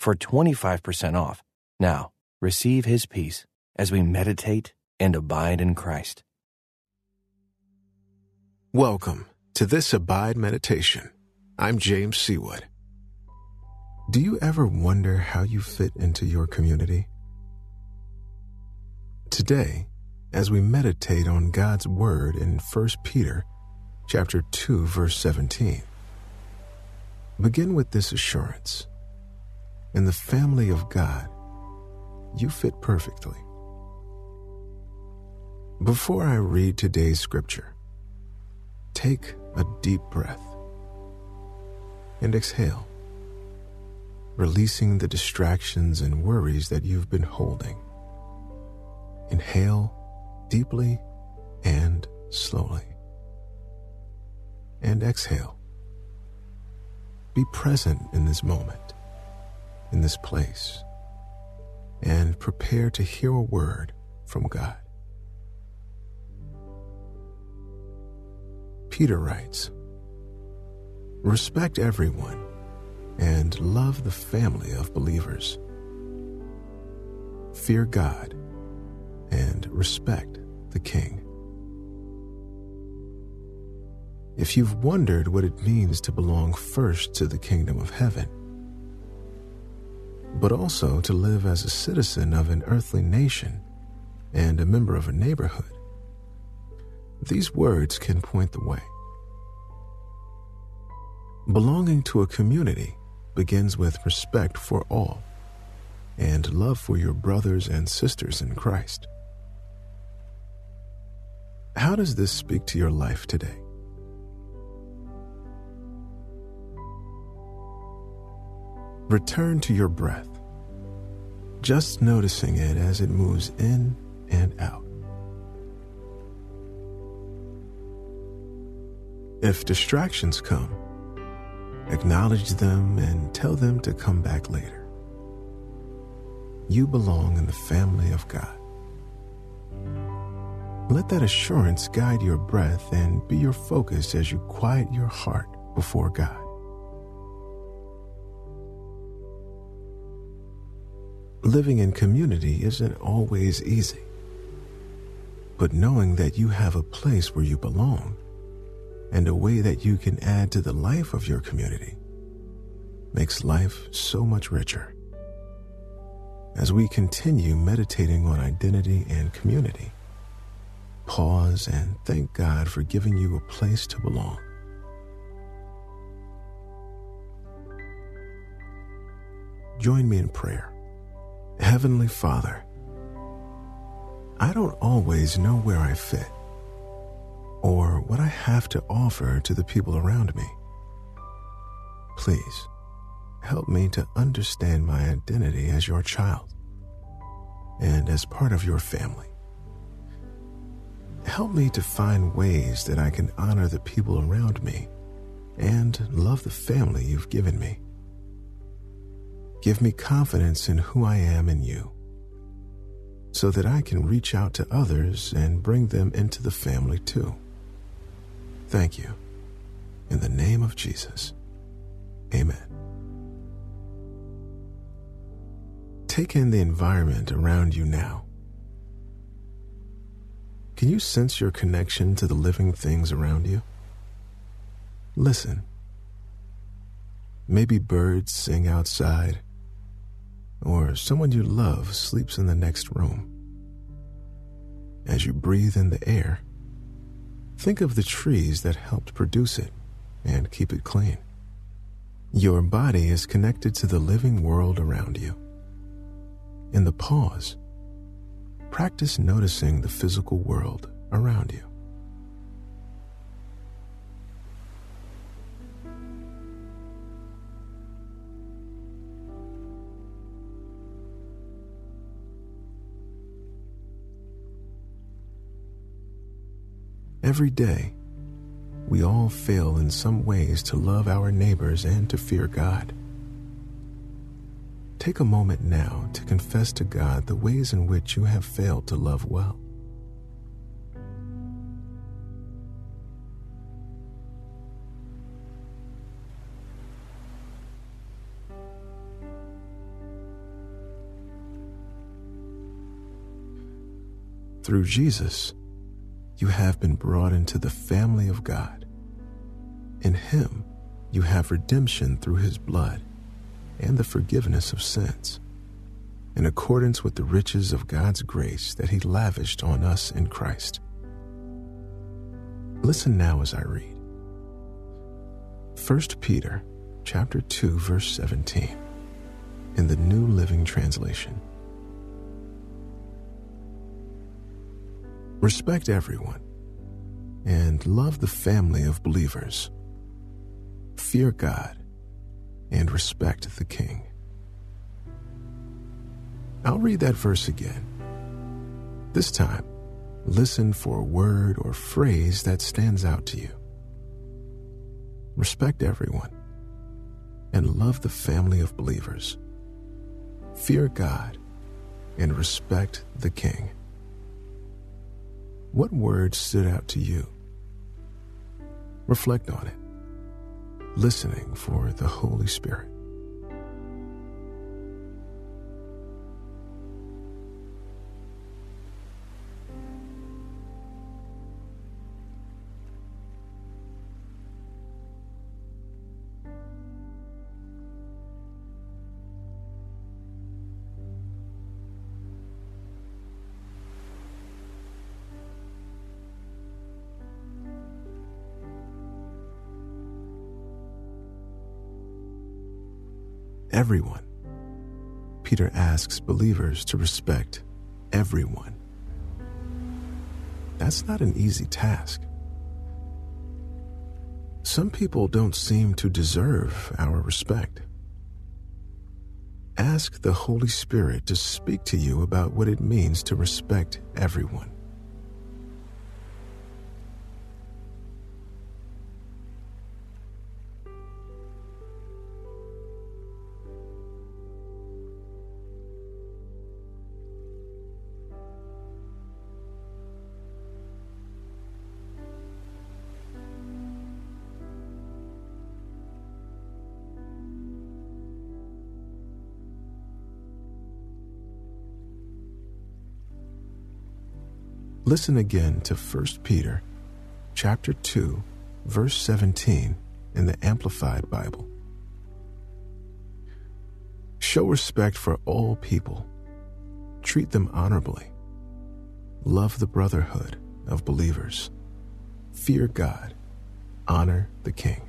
for 25% off. Now, receive his peace as we meditate and abide in Christ. Welcome to this Abide Meditation. I'm James Seawood. Do you ever wonder how you fit into your community? Today, as we meditate on God's word in 1 Peter chapter 2 verse 17, begin with this assurance in the family of God, you fit perfectly. Before I read today's scripture, take a deep breath and exhale, releasing the distractions and worries that you've been holding. Inhale deeply and slowly. And exhale. Be present in this moment in this place and prepare to hear a word from God. Peter writes Respect everyone and love the family of believers. Fear God and respect the King. If you've wondered what it means to belong first to the kingdom of heaven, but also to live as a citizen of an earthly nation and a member of a neighborhood. These words can point the way. Belonging to a community begins with respect for all and love for your brothers and sisters in Christ. How does this speak to your life today? Return to your breath, just noticing it as it moves in and out. If distractions come, acknowledge them and tell them to come back later. You belong in the family of God. Let that assurance guide your breath and be your focus as you quiet your heart before God. Living in community isn't always easy. But knowing that you have a place where you belong and a way that you can add to the life of your community makes life so much richer. As we continue meditating on identity and community, pause and thank God for giving you a place to belong. Join me in prayer. Heavenly Father, I don't always know where I fit or what I have to offer to the people around me. Please help me to understand my identity as your child and as part of your family. Help me to find ways that I can honor the people around me and love the family you've given me. Give me confidence in who I am in you so that I can reach out to others and bring them into the family too. Thank you. In the name of Jesus. Amen. Take in the environment around you now. Can you sense your connection to the living things around you? Listen. Maybe birds sing outside or someone you love sleeps in the next room. As you breathe in the air, think of the trees that helped produce it and keep it clean. Your body is connected to the living world around you. In the pause, practice noticing the physical world around you. Every day, we all fail in some ways to love our neighbors and to fear God. Take a moment now to confess to God the ways in which you have failed to love well. Through Jesus, you have been brought into the family of God. In Him, you have redemption through His blood and the forgiveness of sins, in accordance with the riches of God's grace that He lavished on us in Christ. Listen now as I read. 1 Peter chapter 2 verse 17 in the New Living Translation. Respect everyone and love the family of believers. Fear God and respect the king. I'll read that verse again. This time, listen for a word or phrase that stands out to you. Respect everyone and love the family of believers. Fear God and respect the king. What word stood out to you? Reflect on it, listening for the Holy Spirit. Everyone. Peter asks believers to respect everyone. That's not an easy task. Some people don't seem to deserve our respect. Ask the Holy Spirit to speak to you about what it means to respect everyone. Listen again to 1 Peter chapter 2 verse 17 in the Amplified Bible. Show respect for all people. Treat them honorably. Love the brotherhood of believers. Fear God. Honor the King.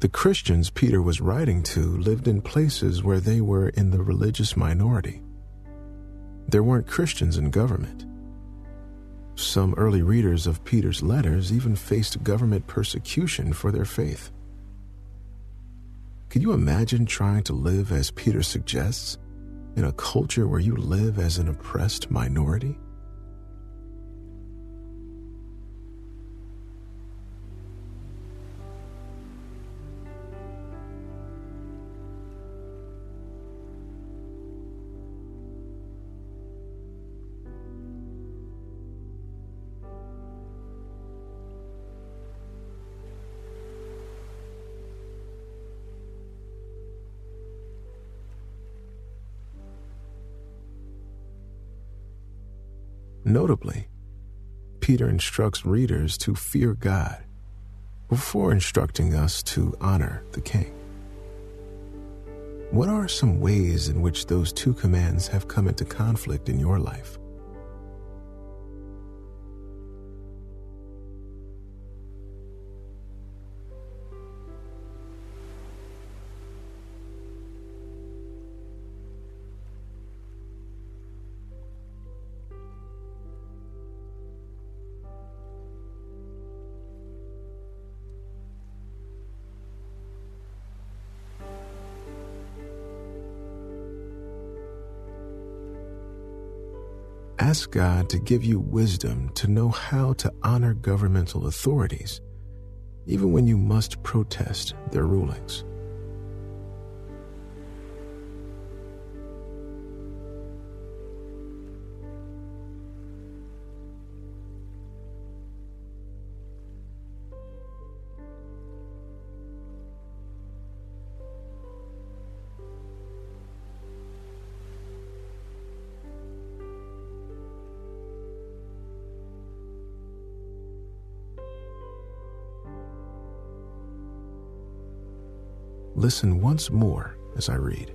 The Christians Peter was writing to lived in places where they were in the religious minority there weren't Christians in government. Some early readers of Peter's letters even faced government persecution for their faith. Can you imagine trying to live as Peter suggests in a culture where you live as an oppressed minority? Notably, Peter instructs readers to fear God before instructing us to honor the King. What are some ways in which those two commands have come into conflict in your life? Ask God to give you wisdom to know how to honor governmental authorities, even when you must protest their rulings. Listen once more as I read.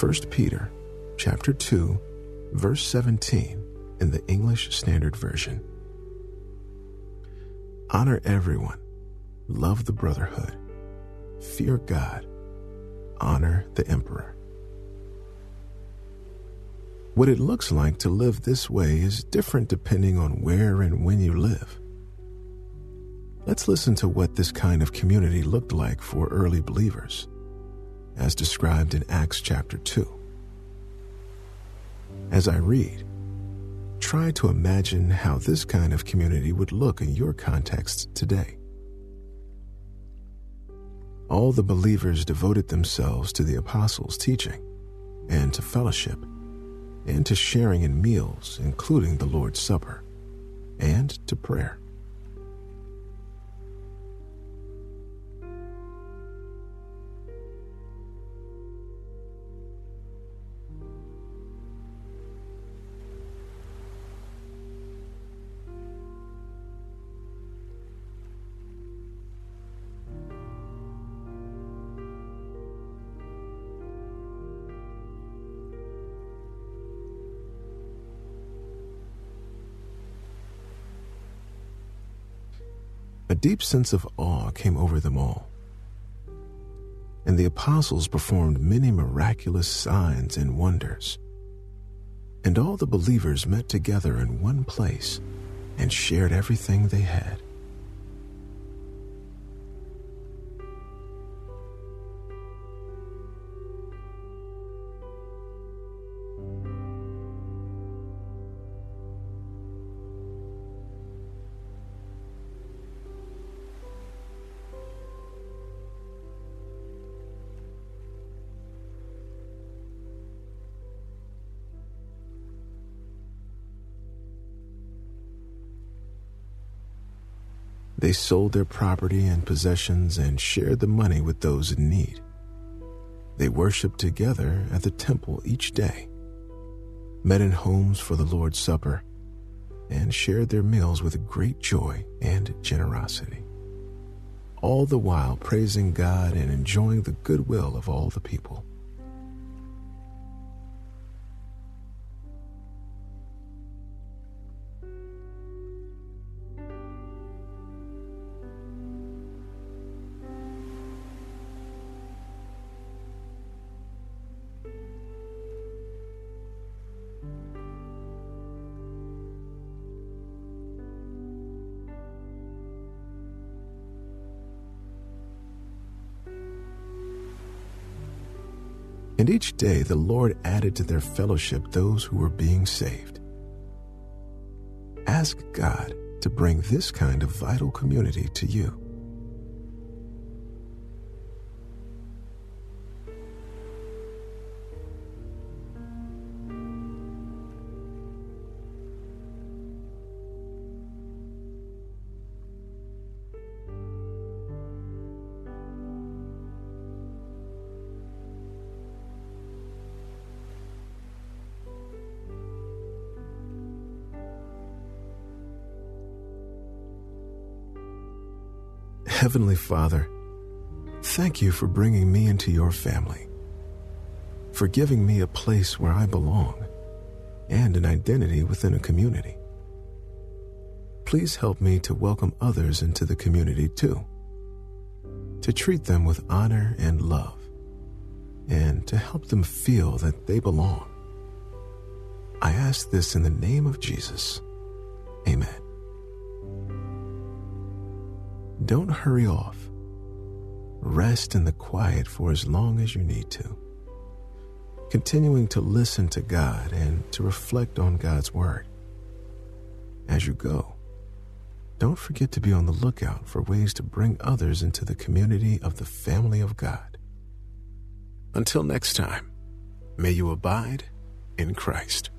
1 Peter chapter 2 verse 17 in the English Standard Version. Honor everyone, love the brotherhood, fear God, honor the emperor. What it looks like to live this way is different depending on where and when you live. Let's listen to what this kind of community looked like for early believers, as described in Acts chapter 2. As I read, try to imagine how this kind of community would look in your context today. All the believers devoted themselves to the apostles' teaching and to fellowship and to sharing in meals, including the Lord's Supper, and to prayer. A deep sense of awe came over them all. And the apostles performed many miraculous signs and wonders. And all the believers met together in one place and shared everything they had. They sold their property and possessions and shared the money with those in need. They worshiped together at the temple each day, met in homes for the Lord's Supper, and shared their meals with great joy and generosity, all the while praising God and enjoying the goodwill of all the people. And each day the Lord added to their fellowship those who were being saved. Ask God to bring this kind of vital community to you. Heavenly Father, thank you for bringing me into your family, for giving me a place where I belong and an identity within a community. Please help me to welcome others into the community too, to treat them with honor and love, and to help them feel that they belong. I ask this in the name of Jesus. Amen. Don't hurry off. Rest in the quiet for as long as you need to. continuing to listen to God and to reflect on God's Word. As you go, don't forget to be on the lookout for ways to bring others into the community of the family of God. Until next time, may you abide in Christ.